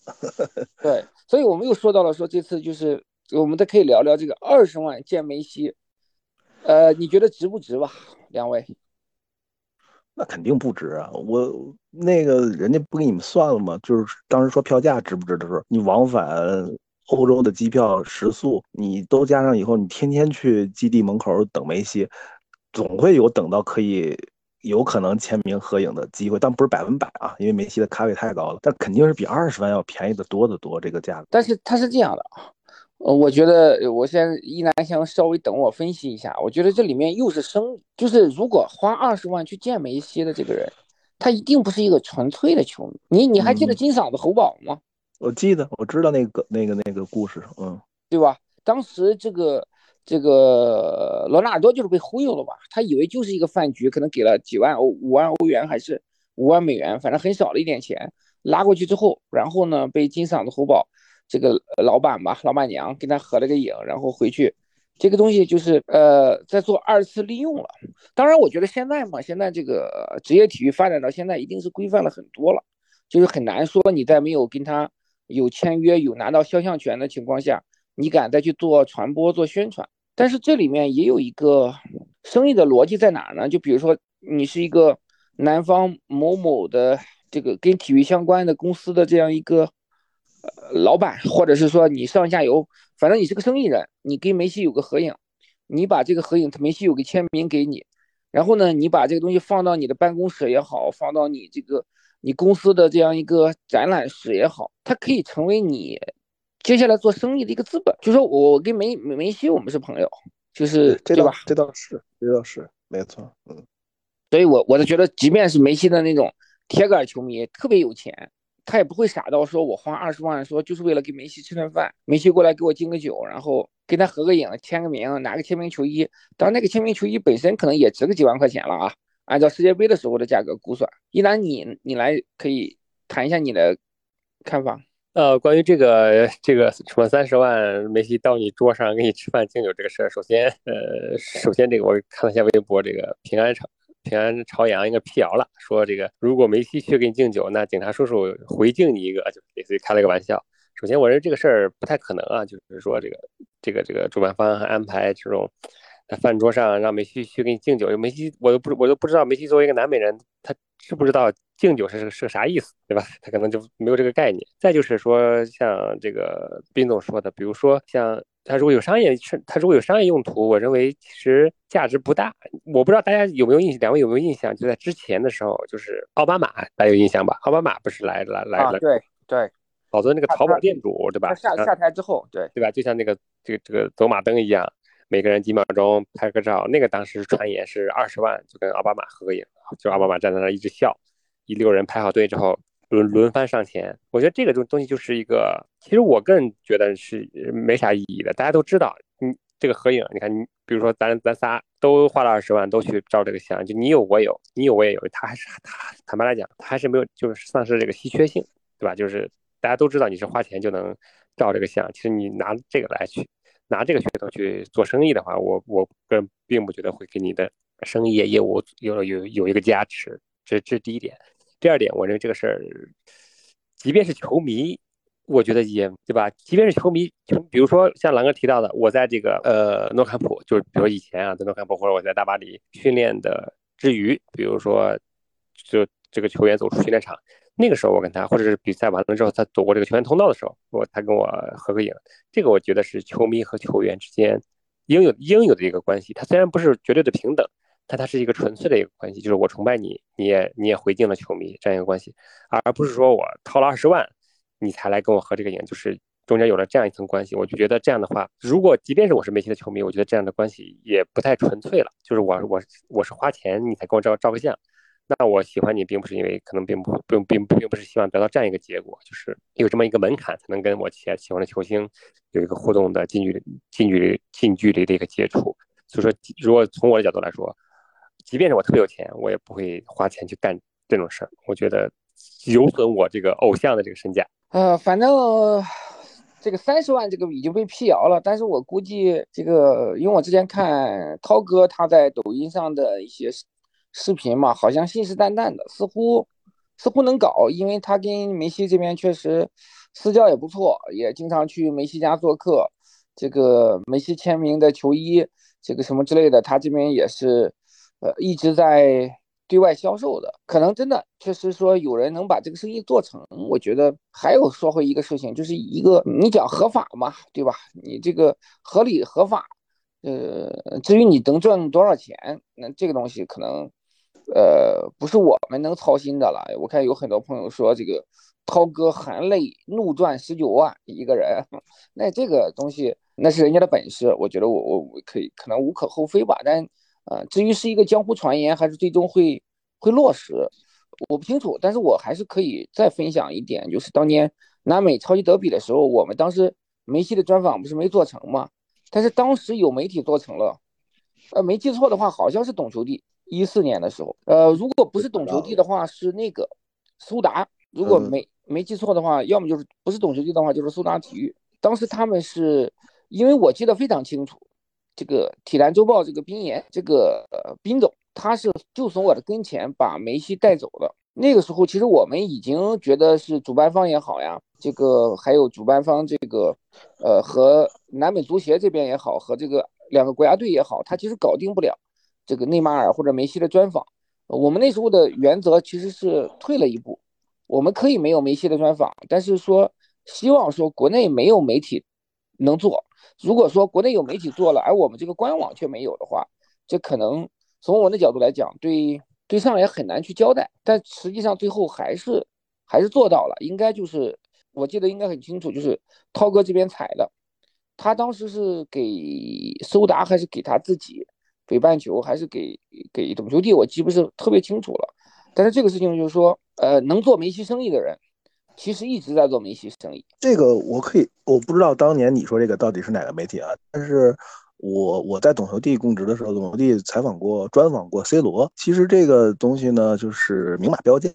对，所以我们又说到了，说这次就是我们都可以聊聊这个二十万见梅西，呃，你觉得值不值吧？两位？那肯定不值啊！我那个人家不给你们算了吗？就是当时说票价值不值的时候，你往返欧洲的机票、食宿，你都加上以后，你天天去基地门口等梅西。总会有等到可以有可能签名合影的机会，但不是百分百啊，因为梅西的咖位太高了。但肯定是比二十万要便宜的多得多，这个价格。但是它是这样的啊，呃，我觉得我先一南先稍微等我分析一下。我觉得这里面又是生，就是如果花二十万去见梅西的这个人，他一定不是一个纯粹的球迷。你你还记得金嗓子喉宝吗？我记得，我知道那个那个那个故事，嗯，对吧？当时这个。这个罗纳尔多就是被忽悠了吧？他以为就是一个饭局，可能给了几万欧、五万欧元还是五万美元，反正很少的一点钱拉过去之后，然后呢被金嗓子喉宝这个老板吧、老板娘跟他合了个影，然后回去这个东西就是呃在做二次利用了。当然，我觉得现在嘛，现在这个职业体育发展到现在，一定是规范了很多了，就是很难说你在没有跟他有签约、有拿到肖像权的情况下，你敢再去做传播、做宣传。但是这里面也有一个生意的逻辑在哪呢？就比如说你是一个南方某某的这个跟体育相关的公司的这样一个。呃，老板，或者是说你上下游，反正你是个生意人，你跟梅西有个合影，你把这个合影，梅西有个签名给你，然后呢，你把这个东西放到你的办公室也好，放到你这个你公司的这样一个展览室也好，它可以成为你接下来做生意的一个资本。就说我跟梅梅西我们是朋友，就是对吧？这倒是，这倒是没错，嗯。所以我我就觉得，即便是梅西的那种铁杆球迷，特别有钱。他也不会傻到说，我花二十万，说就是为了给梅西吃顿饭，梅西过来给我敬个酒，然后跟他合个影，签个名，拿个签名球衣。当然，那个签名球衣本身可能也值个几万块钱了啊，按照世界杯的时候的价格估算。一楠，你你来可以谈一下你的看法。呃，关于这个这个什么三十万梅西到你桌上给你吃饭敬酒这个事儿，首先，呃，首先这个我看了一下微博，这个平安城。平安朝阳应该辟谣了，说这个如果梅西去给你敬酒，那警察叔叔回敬你一个，就类似于开了个玩笑。首先，我认为这个事儿不太可能啊，就是说这个这个这个主办方安排这种在饭桌上让梅西去给你敬酒，梅西我都不我都不知道梅西作为一个南美人，他知不知道敬酒是是个啥意思，对吧？他可能就没有这个概念。再就是说，像这个斌总说的，比如说像。他如果有商业，他如果有商业用途，我认为其实价值不大。我不知道大家有没有印，两位有没有印象？就在之前的时候，就是奥巴马，大家有印象吧？奥巴马不是来来来了？对对，好多那个淘宝店主，对吧？下下台之后，对对吧？就像那个这个这个走马灯一样，每个人几秒钟拍个照。那个当时传言是二十万就跟奥巴马合个影，就奥巴马站在那一直笑，一溜人排好队之后。轮轮番上前，我觉得这个东东西就是一个，其实我个人觉得是没啥意义的。大家都知道，你这个合影，你看你，比如说咱咱仨都花了二十万，都去照这个相，就你有我有，你有我也有，他还是他坦白来讲，他还是没有就是丧失这个稀缺性，对吧？就是大家都知道你是花钱就能照这个相，其实你拿这个来去拿这个噱头去做生意的话，我我个人并不觉得会给你的生意业务有有有一个加持，这这是第一点。第二点，我认为这个事儿，即便是球迷，我觉得也对吧？即便是球迷，就比如说像狼哥提到的，我在这个呃诺坎普，就是比如以前啊，在诺坎普或者我在大巴黎训练的之余，比如说就这个球员走出训练场，那个时候我跟他，或者是比赛完了之后他走过这个球员通道的时候，我他跟我合个影，这个我觉得是球迷和球员之间应有应有的一个关系。他虽然不是绝对的平等。但它是一个纯粹的一个关系，就是我崇拜你，你也你也回敬了球迷这样一个关系，而不是说我掏了二十万，你才来跟我合这个影，就是中间有了这样一层关系。我就觉得这样的话，如果即便是我是梅西的球迷，我觉得这样的关系也不太纯粹了。就是我我我是花钱你才跟我照照个相，那我喜欢你并不是因为可能并不并并并不是希望得到这样一个结果，就是有这么一个门槛才能跟我喜喜欢的球星有一个互动的近距离近距离近距离的一个接触。所以说，如果从我的角度来说。即便是我特别有钱，我也不会花钱去干这种事儿。我觉得有损我这个偶像的这个身价。呃，反正这个三十万这个已经被辟谣了，但是我估计这个，因为我之前看涛哥他在抖音上的一些视频嘛，好像信誓旦旦的，似乎似乎能搞，因为他跟梅西这边确实私交也不错，也经常去梅西家做客。这个梅西签名的球衣，这个什么之类的，他这边也是。呃，一直在对外销售的，可能真的确实说有人能把这个生意做成。我觉得还有说回一个事情，就是一个你讲合法嘛，对吧？你这个合理合法，呃，至于你能赚多少钱，那这个东西可能，呃，不是我们能操心的了。我看有很多朋友说这个涛哥含泪怒赚十九万一个人，那这个东西那是人家的本事，我觉得我我我可以可能无可厚非吧，但。啊，至于是一个江湖传言，还是最终会会落实，我不清楚。但是我还是可以再分享一点，就是当年南美超级德比的时候，我们当时梅西的专访不是没做成吗？但是当时有媒体做成了，呃，没记错的话，好像是懂球帝一四年的时候，呃，如果不是懂球帝的话，是那个苏达。如果没没记错的话，要么就是不是懂球帝的话，就是苏达体育。当时他们是因为我记得非常清楚。这个《体坛周报》这个冰岩这个冰总，他是就从我的跟前把梅西带走了。那个时候，其实我们已经觉得是主办方也好呀，这个还有主办方这个，呃，和南美足协这边也好，和这个两个国家队也好，他其实搞定不了这个内马尔或者梅西的专访。我们那时候的原则其实是退了一步，我们可以没有梅西的专访，但是说希望说国内没有媒体能做。如果说国内有媒体做了，而我们这个官网却没有的话，这可能从我的角度来讲，对。对上也很难去交代，但实际上最后还是还是做到了。应该就是我记得应该很清楚，就是涛哥这边采的，他当时是给苏达还是给他自己北半球，还是给给懂球帝，我记不是特别清楚了。但是这个事情就是说，呃，能做梅西生意的人，其实一直在做梅西生意。这个我可以，我不知道当年你说这个到底是哪个媒体啊？但是。我我在董球帝供职的时候，董球帝采访过、专访过 C 罗。其实这个东西呢，就是明码标价，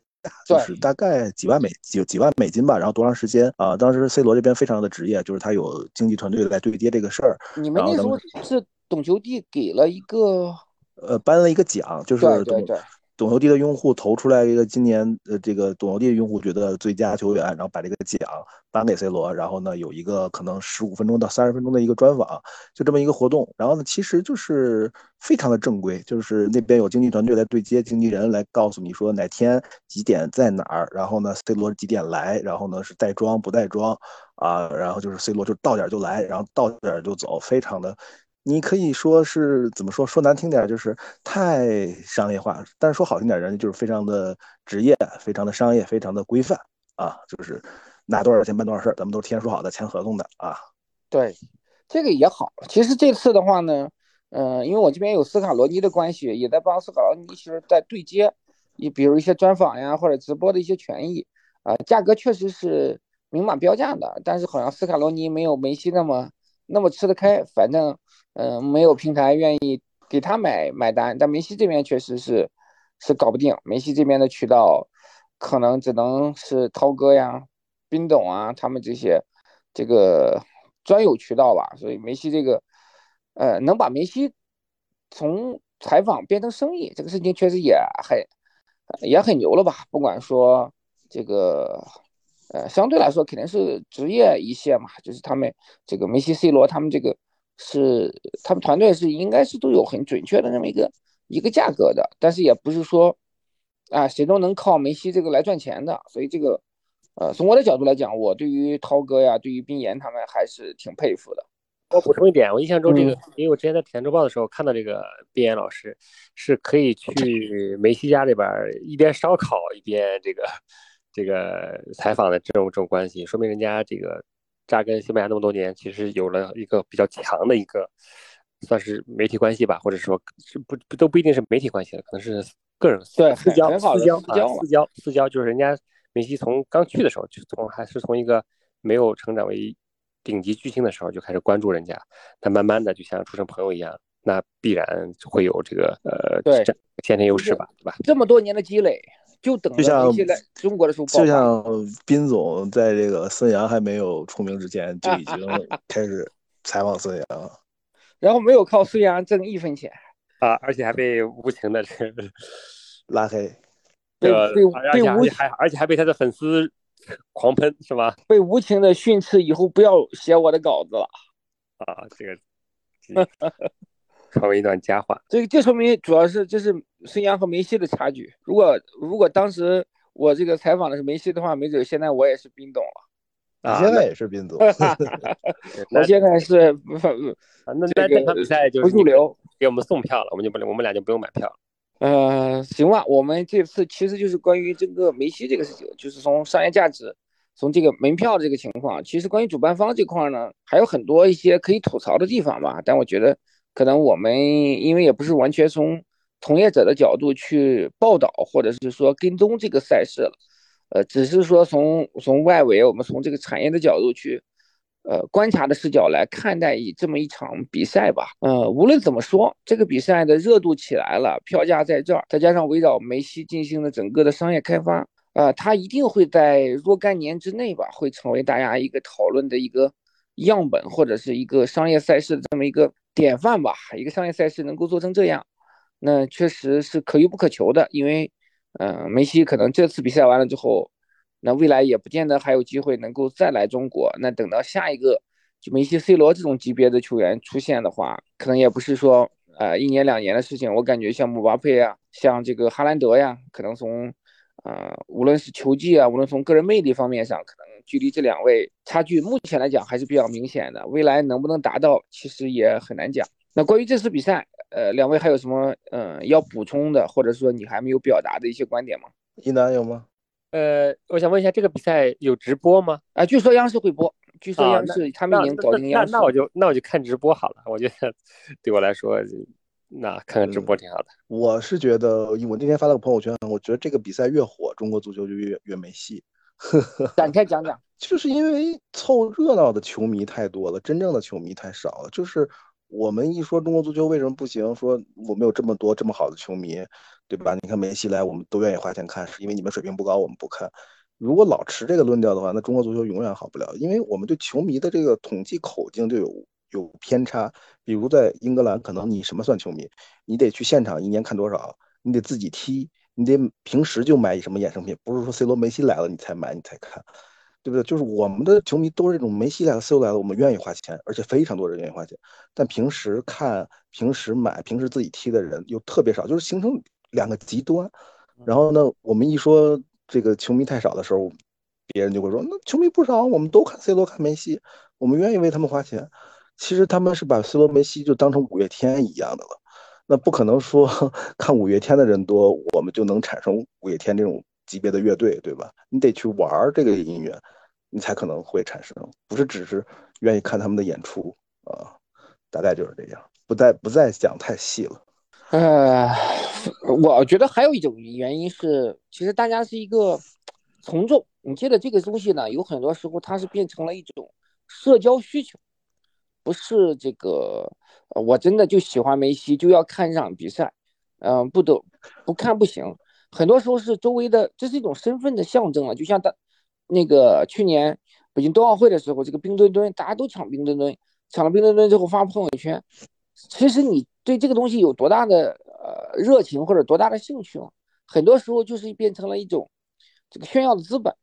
就是大概几万美几几万美金吧。然后多长时间啊？当时 C 罗这边非常的职业，就是他有经纪团队来对接这个事儿。你们那时候是董球帝给了一个呃颁了一个奖，就是对对对。董球帝的用户投出来一个今年呃这个董球帝的用户觉得最佳球员，然后把这个奖颁给 C 罗，然后呢有一个可能十五分钟到三十分钟的一个专访，就这么一个活动。然后呢其实就是非常的正规，就是那边有经纪团队来对接经纪人来告诉你说哪天几点在哪儿，然后呢 C 罗几点来，然后呢是带妆不带妆啊，然后就是 C 罗就到点就来，然后到点就走，非常的。你可以说是怎么说？说难听点就是太商业化，但是说好听点，人家就是非常的职业，非常的商业，非常的规范啊，就是拿多少钱办多少事儿，咱们都是签署好的，签合同的啊。对，这个也好。其实这次的话呢，嗯，因为我这边有斯卡罗尼的关系，也在帮斯卡罗尼，其实在对接，你比如一些专访呀或者直播的一些权益啊，价格确实是明码标价的，但是好像斯卡罗尼没有梅西那么那么吃得开，反正。嗯，没有平台愿意给他买买单，但梅西这边确实是是搞不定。梅西这边的渠道可能只能是涛哥呀、冰董啊他们这些这个专有渠道吧。所以梅西这个呃，能把梅西从采访变成生意，这个事情确实也很也很牛了吧？不管说这个呃，相对来说肯定是职业一线嘛，就是他们这个梅西、C 罗他们这个。是他们团队是应该是都有很准确的那么一个一个价格的，但是也不是说啊谁都能靠梅西这个来赚钱的，所以这个呃从我的角度来讲，我对于涛哥呀，对于冰岩他们还是挺佩服的。我补充一点，我印象中这个，因为我之前在《体坛周报》的时候看到这个冰岩老师是可以去梅西家里边一边烧烤一边这个这个采访的这种这种关系，说明人家这个。扎根西班牙那么多年，其实有了一个比较强的一个，算是媒体关系吧，或者说是不不都不一定是媒体关系了，可能是个人对私交私交私交私交，就是人家梅西从刚去的时候就从还是从一个没有成长为顶级巨星的时候就开始关注人家，他慢慢的就像处成朋友一样，那必然会有这个呃对先天优势吧，对吧？这么多年的积累。就等就像现在中国的时候，就 像斌总在这个孙杨还没有出名之前，就已经 开始采访孙杨，然后没有靠孙杨挣一分钱啊，而且还被无情的 拉黑，被被被无还而且还被他的粉丝狂喷是吧？被无情的训斥以后不要写我的稿子了啊，这个。成为一段佳话，这个就说明主要是就是孙杨和梅西的差距。如果如果当时我这个采访的是梅西的话，没准现在我也是冰董了。啊，现在也是冰总。我现在是那这场比赛就不入流，给我们送票了，我们就不我们俩就不用买票。呃，行吧，我们这次其实就是关于这个梅西这个事情，就是从商业价值，从这个门票这个情况，其实关于主办方这块呢，还有很多一些可以吐槽的地方吧。但我觉得。可能我们因为也不是完全从从业者的角度去报道，或者是说跟踪这个赛事了，呃，只是说从从外围，我们从这个产业的角度去，呃，观察的视角来看待以这么一场比赛吧。呃，无论怎么说，这个比赛的热度起来了，票价在这儿，再加上围绕梅西进行的整个的商业开发，啊，它一定会在若干年之内吧，会成为大家一个讨论的一个。样本或者是一个商业赛事的这么一个典范吧，一个商业赛事能够做成这样，那确实是可遇不可求的。因为，嗯，梅西可能这次比赛完了之后，那未来也不见得还有机会能够再来中国。那等到下一个就梅西、C 罗这种级别的球员出现的话，可能也不是说呃一年两年的事情。我感觉像姆巴佩呀，像这个哈兰德呀，可能从呃无论是球技啊，无论从个人魅力方面上，可能。距离这两位差距，目前来讲还是比较明显的。未来能不能达到，其实也很难讲。那关于这次比赛，呃，两位还有什么嗯要补充的，或者说你还没有表达的一些观点吗？一楠有吗？呃，我想问一下，这个比赛有直播吗？啊，据说央视会播，据说央视他们已经搞定央视。那那我就那我就看直播好了。我觉得对我来说，那看看直播挺好的。我是觉得，我那天发了个朋友圈，我觉得这个比赛越火，中国足球就越越没戏。展开讲讲，就是因为凑热闹的球迷太多了，真正的球迷太少了。就是我们一说中国足球为什么不行，说我们有这么多这么好的球迷，对吧？你看梅西来，我们都愿意花钱看，是因为你们水平不高，我们不看。如果老持这个论调的话，那中国足球永远好不了，因为我们对球迷的这个统计口径就有有偏差。比如在英格兰，可能你什么算球迷？你得去现场一年看多少？你得自己踢。你得平时就买什么衍生品，不是说 C 罗、梅西来了你才买你才看，对不对？就是我们的球迷都是这种，梅西来了、C 罗来了，我们愿意花钱，而且非常多人愿意花钱。但平时看、平时买、平时自己踢的人又特别少，就是形成两个极端。然后呢，我们一说这个球迷太少的时候，别人就会说，那球迷不少，我们都看 C 罗、看梅西，我们愿意为他们花钱。其实他们是把 C 罗、梅西就当成五月天一样的了。那不可能说 看五月天的人多，我们就能产生五月天这种级别的乐队，对吧？你得去玩这个音乐，你才可能会产生，不是只是愿意看他们的演出啊。大概就是这样，不再不再讲太细了。呃，我觉得还有一种原因是，其实大家是一个从众。你记得这个东西呢，有很多时候它是变成了一种社交需求，不是这个。我真的就喜欢梅西，就要看这场比赛，嗯，不得不看不行。很多时候是周围的，这是一种身份的象征了。就像当那个去年北京冬奥会的时候，这个冰墩墩，大家都抢冰墩墩，抢了冰墩墩之后发朋友圈。其实你对这个东西有多大的呃热情或者多大的兴趣啊？很多时候就是变成了一种这个炫耀的资本，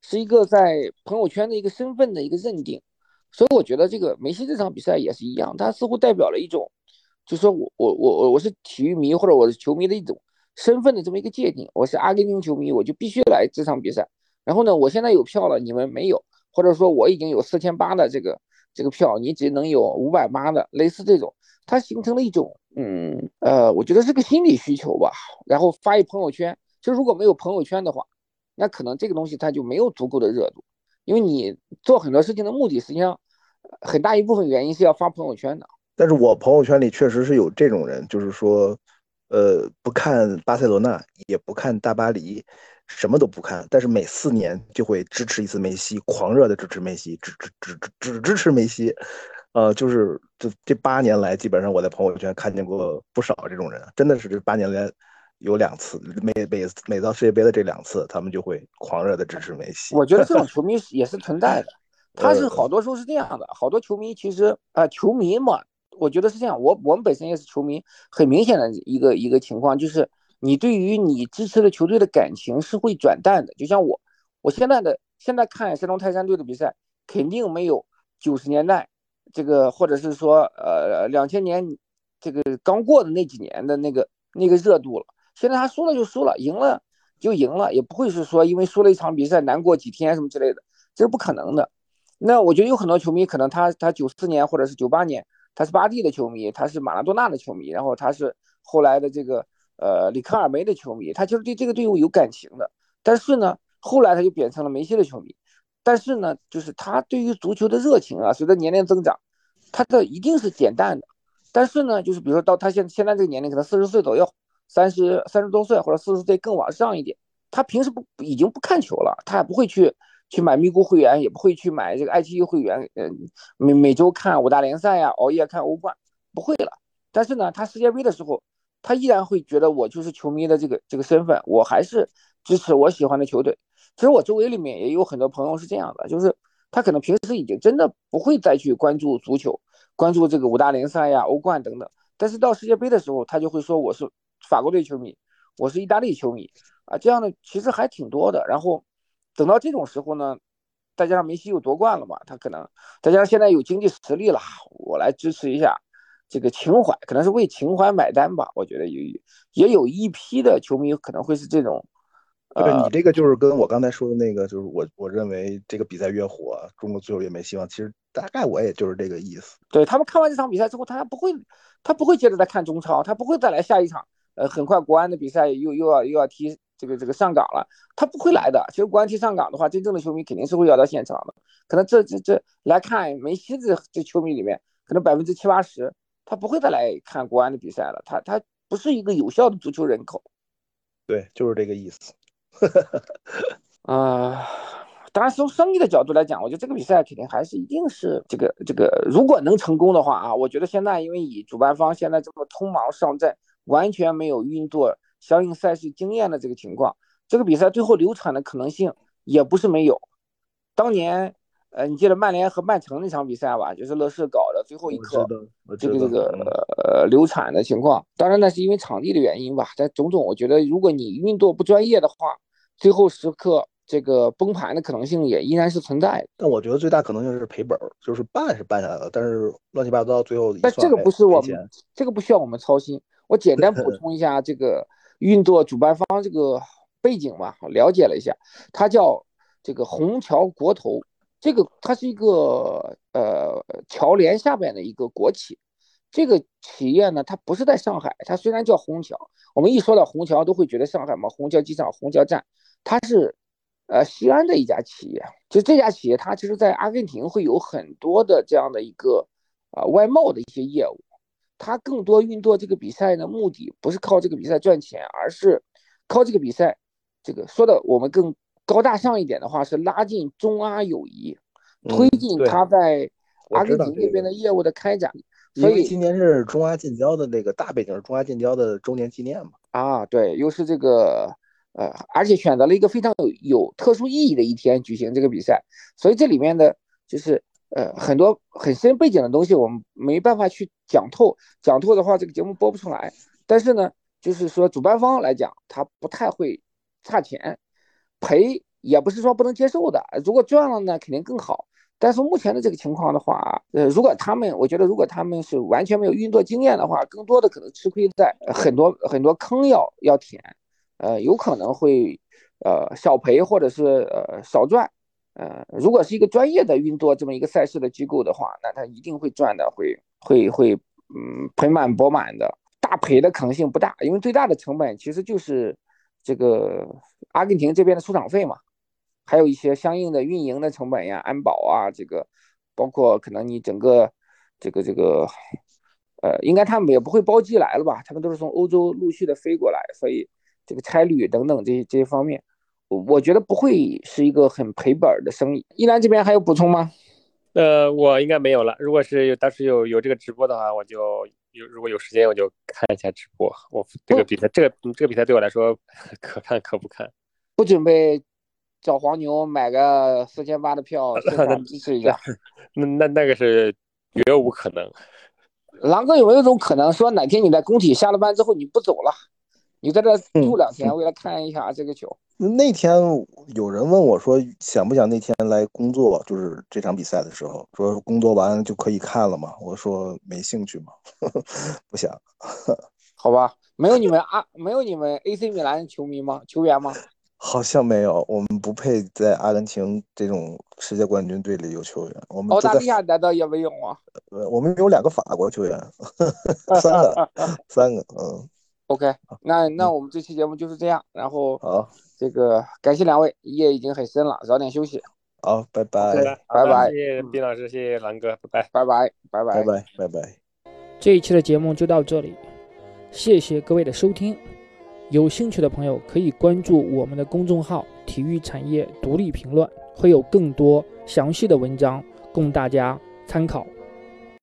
是一个在朋友圈的一个身份的一个认定。所以我觉得这个梅西这场比赛也是一样，他似乎代表了一种，就说我我我我我是体育迷或者我是球迷的一种身份的这么一个界定。我是阿根廷球迷，我就必须来这场比赛。然后呢，我现在有票了，你们没有，或者说我已经有四千八的这个这个票，你只能有五百八的，类似这种，它形成了一种，嗯呃，我觉得是个心理需求吧。然后发一朋友圈，就如果没有朋友圈的话，那可能这个东西它就没有足够的热度。因为你做很多事情的目的，实际上很大一部分原因是要发朋友圈的。但是我朋友圈里确实是有这种人，就是说，呃，不看巴塞罗那，也不看大巴黎，什么都不看，但是每四年就会支持一次梅西，狂热的支持梅西，只只只只只支持梅西。呃，就是这这八年来，基本上我在朋友圈看见过不少这种人，真的是这八年来。有两次，每每每到世界杯的这两次，他们就会狂热的支持梅西。我觉得这种 球迷也是存在的，他是好多时候是这样的，好多球迷其实啊，球迷嘛，我觉得是这样。我我们本身也是球迷，很明显的一个一个情况就是，你对于你支持的球队的感情是会转淡的。就像我，我现在的现在看山东泰山队的比赛，肯定没有九十年代这个，或者是说呃两千年这个刚过的那几年的那个那个热度了。现在他输了就输了，赢了就赢了，也不会是说因为输了一场比赛难过几天什么之类的，这是不可能的。那我觉得有很多球迷可能他他九四年或者是九八年他是巴蒂的球迷，他是马拉多纳的球迷，然后他是后来的这个呃里克尔梅的球迷，他就是对这个队伍有感情的。但是呢，后来他就变成了梅西的球迷。但是呢，就是他对于足球的热情啊，随着年龄增长，他的一定是减淡的。但是呢，就是比如说到他现现在这个年龄，可能四十岁左右。三十三十多岁或者四十岁更往上一点，他平时不已经不看球了，他也不会去去买咪咕会员，也不会去买这个爱奇艺会员，嗯，每每周看五大联赛呀，熬夜看欧冠，不会了。但是呢，他世界杯的时候，他依然会觉得我就是球迷的这个这个身份，我还是支持我喜欢的球队。其实我周围里面也有很多朋友是这样的，就是他可能平时已经真的不会再去关注足球。关注这个五大联赛呀、欧冠等等。但是到世界杯的时候，他就会说我是法国队球迷，我是意大利球迷啊，这样的其实还挺多的。然后等到这种时候呢，再加上梅西又夺冠了嘛，他可能再加上现在有经济实力了，我来支持一下这个情怀，可能是为情怀买单吧。我觉得有也有一批的球迷可能会是这种。对，你这个就是跟我刚才说的那个，就是我我认为这个比赛越火，中国足球越没希望。其实大概我也就是这个意思。对他们看完这场比赛之后，他不会，他不会接着再看中超，他不会再来下一场。呃，很快国安的比赛又又要又要踢这个这个上港了，他不会来的。其实国安踢上港的话，真正的球迷肯定是会要到现场的。可能这这这来看梅西这这球迷里面，可能百分之七八十他不会再来看国安的比赛了。他他不是一个有效的足球人口。对，就是这个意思。啊，当然从生意的角度来讲，我觉得这个比赛肯定还是一定是这个这个，如果能成功的话啊，我觉得现在因为以主办方现在这么匆忙上阵，完全没有运作相应赛事经验的这个情况，这个比赛最后流产的可能性也不是没有。当年，呃，你记得曼联和曼城那场比赛吧？就是乐视搞的最后一刻，这个这个呃流产的情况。当然那是因为场地的原因吧。但种种，我觉得如果你运作不专业的话，最后时刻这个崩盘的可能性也依然是存在，但我觉得最大可能性是赔本，就是办是办下来了，但是乱七八糟最后。但这个不是我们，这个不需要我们操心。我简单补 充一下这个运作主办方这个背景吧，了解了一下，它叫这个虹桥国投，这个它是一个呃侨联下边的一个国企，这个企业呢，它不是在上海，它虽然叫虹桥，我们一说到虹桥都会觉得上海嘛，虹桥机场、虹桥站。它是，呃，西安的一家企业。就这家企业，它其实，在阿根廷会有很多的这样的一个，啊，外贸的一些业务。它更多运作这个比赛的目的，不是靠这个比赛赚钱，而是靠这个比赛，这个说的我们更高大上一点的话，是拉近中阿友谊，推进他在阿根廷那边的业务的开展。所以今年是中阿建交的那个大背景，中阿建交的周年纪念嘛。啊，对，又是这个。呃，而且选择了一个非常有有特殊意义的一天举行这个比赛，所以这里面的就是呃很多很深背景的东西，我们没办法去讲透，讲透的话这个节目播不出来。但是呢，就是说主办方来讲，他不太会差钱，赔也不是说不能接受的。如果赚了呢，肯定更好。但是目前的这个情况的话，呃，如果他们，我觉得如果他们是完全没有运作经验的话，更多的可能吃亏在很多很多坑要要填。呃，有可能会，呃，少赔或者是呃少赚，呃，如果是一个专业的运作这么一个赛事的机构的话，那他一定会赚的，会会会，嗯，盆满钵满的，大赔的可能性不大，因为最大的成本其实就是这个阿根廷这边的出场费嘛，还有一些相应的运营的成本呀，安保啊，这个包括可能你整个这个这个，呃，应该他们也不会包机来了吧，他们都是从欧洲陆续的飞过来，所以。这个差旅等等这些这些方面，我我觉得不会是一个很赔本的生意。依兰这边还有补充吗？呃，我应该没有了。如果是有当时有有这个直播的话，我就有如果有时间我就看一下直播。我这个比赛，这个这个比赛对我来说可看可不看。不准备找黄牛买个四千八的票现场支持一下？那那那个是绝无可能。狼哥有没有一种可能，说哪天你在工体下了班之后你不走了？你在这住两天，为了看一下这个球。那天有人问我说，想不想那天来工作？就是这场比赛的时候，说工作完就可以看了嘛。我说没兴趣嘛，不想。好吧，没有你们啊，没有你们 AC 米兰球迷吗？球员吗？好像没有，我们不配在阿根廷这种世界冠军队里有球员。我们澳大利亚难道也没有吗？呃，我们有两个法国球员，三个，三个，嗯。OK，那那我们这期节目就是这样，然后好，这个感谢两位，夜已经很深了，早点休息。好，拜拜，拜拜，谢谢毕老师，谢谢蓝哥，拜拜，拜拜，拜拜，拜拜，拜拜。这一期的节目就到这里，谢谢各位的收听。有兴趣的朋友可以关注我们的公众号“体育产业独立评论”，会有更多详细的文章供大家参考。